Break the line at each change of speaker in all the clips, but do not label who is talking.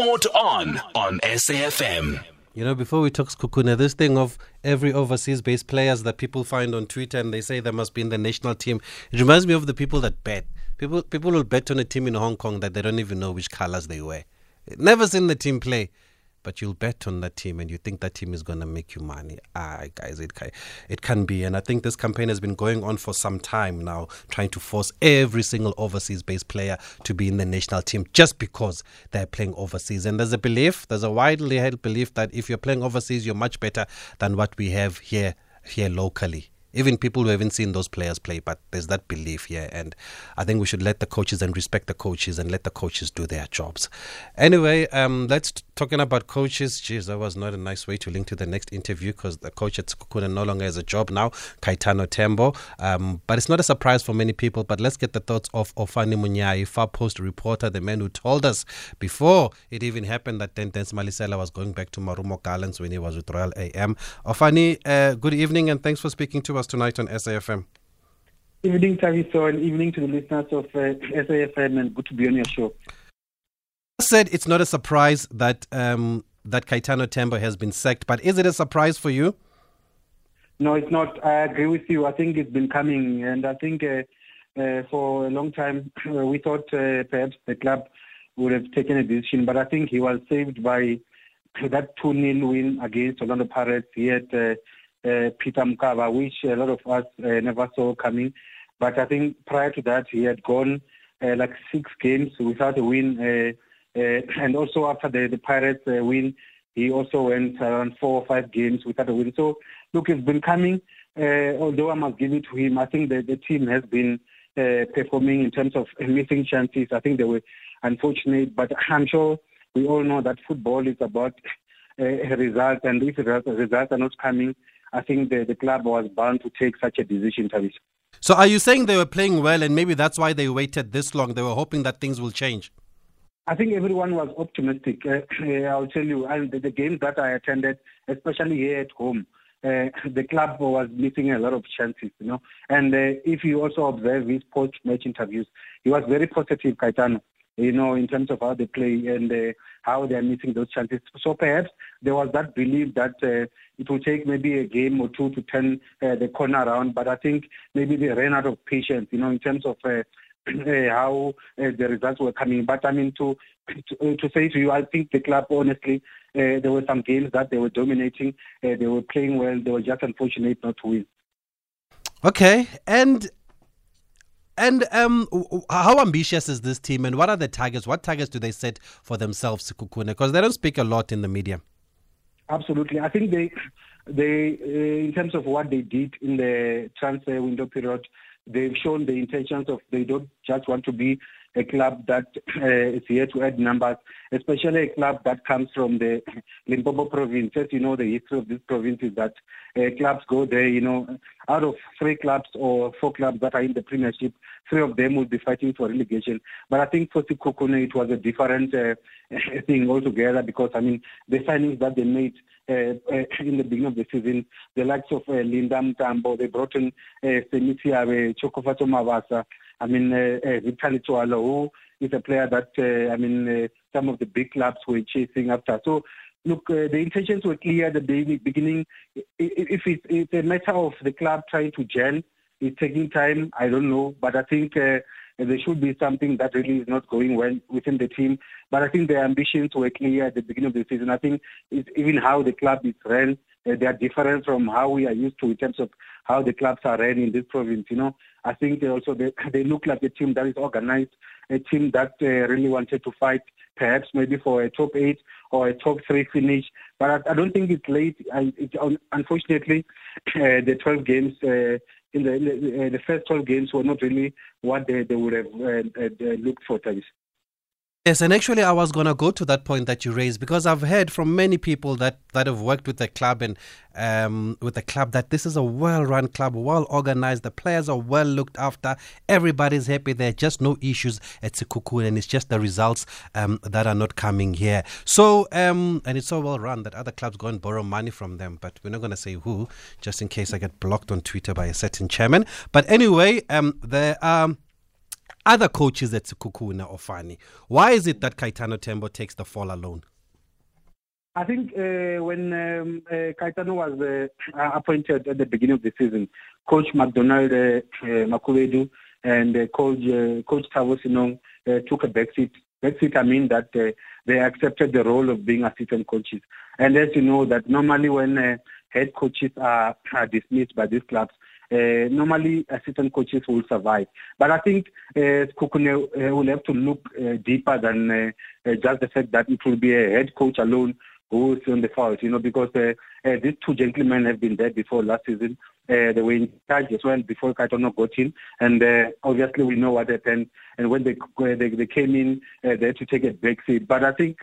Sport on on SAFM.
You know, before we talk Sekhukhune, this thing of every overseas based players that people find on Twitter and they say they must be in the national team, it reminds me of the people that bet. People people will bet on a team in Hong Kong that they don't even know which colors they wear. Never seen the team play but you'll bet on that team and you think that team is going to make you money. Ah, guys, it can, it can be. And I think this campaign has been going on for some time now, trying to force every single overseas based player to be in the national team just because they're playing overseas. And there's a belief, there's a widely held belief that if you're playing overseas, you're much better than what we have here here locally even people who haven't seen those players play, but there's that belief here. And I think we should let the coaches and respect the coaches and let the coaches do their jobs. Anyway, um, let's talking about coaches. Geez, that was not a nice way to link to the next interview because the coach at Sekhukhune no longer has a job now, Kaitano Tembo. Um, but it's not a surprise for many people. But let's get the thoughts of Ofani Munyai, Far Post reporter, the man who told us before it even happened that Tendence Malesela was going back to Marumo Gallants when he was with Royal AM. Ofani, uh, good evening and thanks for speaking to us tonight on SAFM.
Evening, Taviso, and evening to the listeners of uh, SAFM, and good to be on your show.
said it's not a surprise that um, that Kaitano Tembo has been sacked, but is it a surprise for you?
No, it's not. I agree with you. I think it's been coming, and I think uh, uh, for a long time we thought uh, perhaps the club would have taken a decision, but I think he was saved by that 2 0 win against Orlando Pirates. He had uh, uh, Peter Mokaba, which a lot of us uh, never saw coming. But I think prior to that, he had gone uh, like six games without a win. Uh, uh, and also after the, the Pirates uh, win, he also went around four or five games without a win. So, look, it's been coming. although I must give it to him, I think the, the team has been performing in terms of missing chances. I think they were unfortunate, but I'm sure we all know that football is about a result, and if results are not coming, I think the, the club was bound to take such a decision, Tavis.
So are you saying they were playing well and maybe that's why they waited this long? They were hoping that things will change?
I think everyone was optimistic. Uh, I'll tell you, and the, the, games that I attended, especially here at home, uh, the club was missing a lot of chances, you know. And uh, if you also observe his post-match interviews, he was very positive, Kaitano you know, in terms of how they play and uh, how they are missing those chances. So perhaps there was that belief that uh, it will take maybe a game or two to turn uh, the corner around, but I think maybe they ran out of patience, you know, in terms of uh, how uh, the results were coming. But I mean, to to, to say to you, I think the club, honestly, uh, there were some games that they were dominating, they were playing well. They were just unfortunate not to win.
Okay, and and um, how ambitious is this team, and what are the targets? What targets do they set for themselves, Sekhukhune? Because they don't speak a lot in the media.
Absolutely, I think they, they, uh, in terms of what they did in the transfer window period, they've shown the intentions of they don't just want to be a club that uh, is here to add numbers, especially a club that comes from the Limpopo province. As you know, the history of this province is that uh, clubs go there, you know, out of three clubs or four clubs that are in the Premiership, three of them will be fighting for relegation. But I think for Sekhukhune, it was a different uh, thing altogether because, I mean, the signings that they made uh, uh, in the beginning of the season, the likes of uh, Linda Mntambo, they brought in uh, Semitiabe, Tshegofatso Mabasa, I mean, uh, uh, Vitali who is a player that, uh, I mean, uh, some of the big clubs were chasing after. So, look, uh, the intentions were clear at the beginning. If it's, it's a matter of the club trying to gel, it's taking time, I don't know. But I think uh, there should be something that really is not going well within the team. But I think the ambitions were clear at the beginning of the season. I think it's even how the club is run, they are different from how we are used to in terms of how the clubs are run in this province. You know, I think they also they, they look like a team that is organized, a team that uh, really wanted to fight, perhaps maybe for a top eight or a top three finish. But I, I don't think it's late. I, it, unfortunately, uh, the 12 games. Uh, in the, in the, uh, the, first 12 games were not really what they, they would have uh, uh, looked for.
Yes, and actually, I was going to go to that point that you raised because I've heard from many people that, that have worked with the club and um, with the club that this is a well-run club, well organized. The players are well looked after. Everybody's happy. There are just no issues at Sekhukhune, and it's just the results um, that are not coming here. So, um, and it's so well run that other clubs go and borrow money from them. But we're not going to say who, just in case I get blocked on Twitter by a certain chairman. But anyway, um, there are other coaches at Sekhukhune or Fani. Why is it that Kaitano Tembo takes the fall alone?
I think uh, when um, uh, was uh, appointed at the beginning of the season, Coach McDonald uh, uh and uh, Coach uh, Coach Thabo Senong uh, took a backseat. Backseat, I mean that uh, they accepted the role of being assistant coaches. And as you know, that normally when uh, head coaches are, are dismissed by these clubs, uh, normally assistant coaches will survive. But I think uh, Kukune uh, will have to look uh, deeper than uh, just the fact that it will be a head coach alone who is on the fault, you know, because these two gentlemen have been there before last season. They were in charge as well before Kaitano got in, and obviously we know what happened. And when they they, they came in, they had to take a back seat. But I think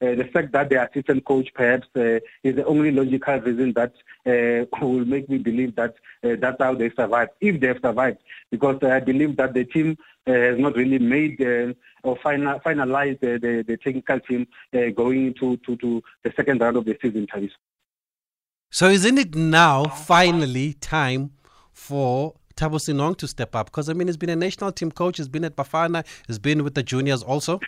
the fact that the assistant coach perhaps uh, is the only logical reason that uh, will make me believe that uh, that's how they survived, if they have survived. Because I believe that the team uh, has not really made uh, or final, finalized the, the, technical team uh, going into to, to the second round of the season.
So isn't it now finally time for Thabo Senong to step up? Because I mean, he's been a national team coach. He's been at Bafana. He's been with the juniors also.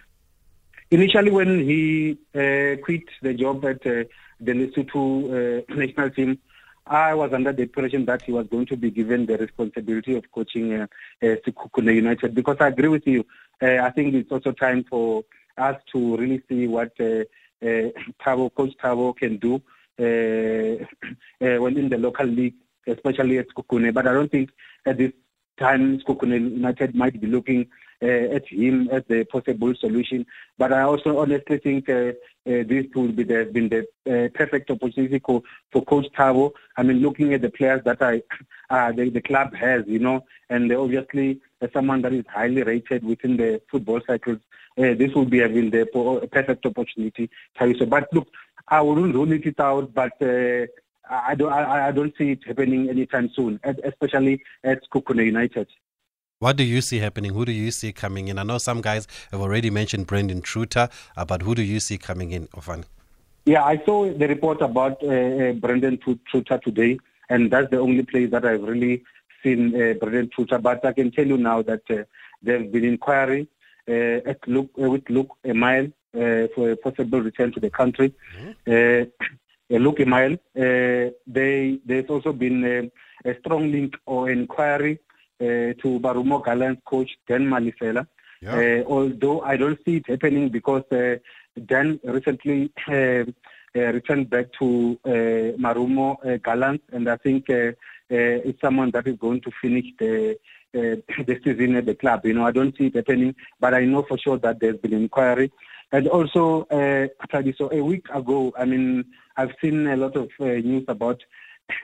Initially, when he uh, quit the job at uh, the Lesotho uh, national team, I was under the impression that he was going to be given the responsibility of coaching uh, uh, United. Because I agree with you, uh, I think it's also time for us to really see what uh, uh, Thabo, Coach Thabo can do uh, uh, when in the local league, especially at Sekhukhune. But I don't think at this time Sekhukhune United might be looking Uh, at him as the possible solution. But I also honestly think uh, uh, this will be the, been the uh, perfect opportunity for, for Coach Thabo. I mean, looking at the players that I, uh, the, the club has, you know, and obviously as someone that is highly rated within the football cycles, this will be having the perfect opportunity. But look, I wouldn't rule it out, but I don't, I, I, don't see it happening anytime soon, especially at Sekhukhune United.
What do you see happening? Who do you see coming in? I know some guys have already mentioned Brandon Truter, uh, but who do you see coming in, Ofan?
Yeah, I saw the report about uh, uh, Brandon Truter today, and that's the only place that I've really seen uh, Brandon Truter. But I can tell you now that uh, there's been inquiry uh, at Luke, uh, with Luc Eymael for a possible return to the country. Mm-hmm. Luc Eymael, they, there's also been a strong link or inquiry uh, to Marumo Gallants coach Dan Malesela. Yeah. Uh, although I don't see it happening because uh, Dan recently returned back to Marumo Gallants, and I think it's someone that is going to finish the uh, the season at the club. You know, I don't see it happening, but I know for sure that there's been inquiry. And also, uh, so a week ago, I mean, I've seen a lot of uh, news about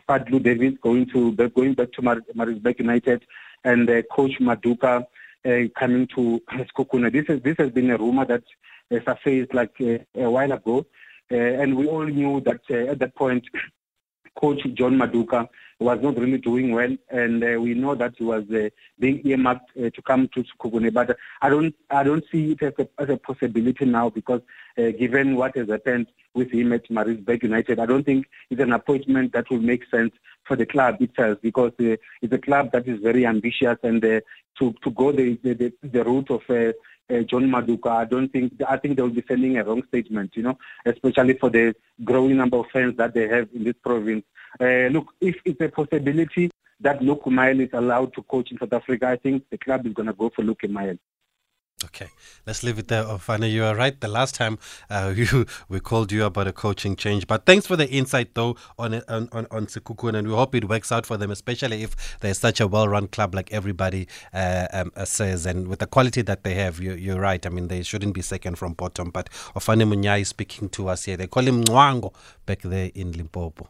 Fadlu Davids going to going back to Mar- Maritzburg United and uh, Coach Maduka uh, coming to Sekhukhune. This, is, this has been a rumor that uh, surfaced like uh, a while ago, and we all knew that at that point, Coach John Maduka was not really doing well, and uh, we know that he was uh, being earmarked uh, to come to Sekhukhune. But I don't, I don't see it as a, as a possibility now because, uh, given what has happened with him at Maritzburg United, I don't think it's an appointment that will make sense for the club itself because uh, it's a club that is very ambitious and uh, to to go the the, the route of uh, John Maduka, I don't think I think they will be sending a wrong statement, you know, especially for the growing number of fans that they have in this province. Uh, look, if it's a possibility that Luc Eymael is allowed to coach in South Africa, I think the club is going to go for Luc Eymael.
Okay, let's leave it there. Ofana, you are right. The last time uh, you, we called you about a coaching change, but thanks for the insight though on on on, on Sekhukhune, and we hope it works out for them, especially if there's such a well-run club like everybody uh, um, says, and with the quality that they have. You, are right. I mean, they shouldn't be second from bottom. But Munyai is speaking to us here. They call him Mwango back there in Limpopo.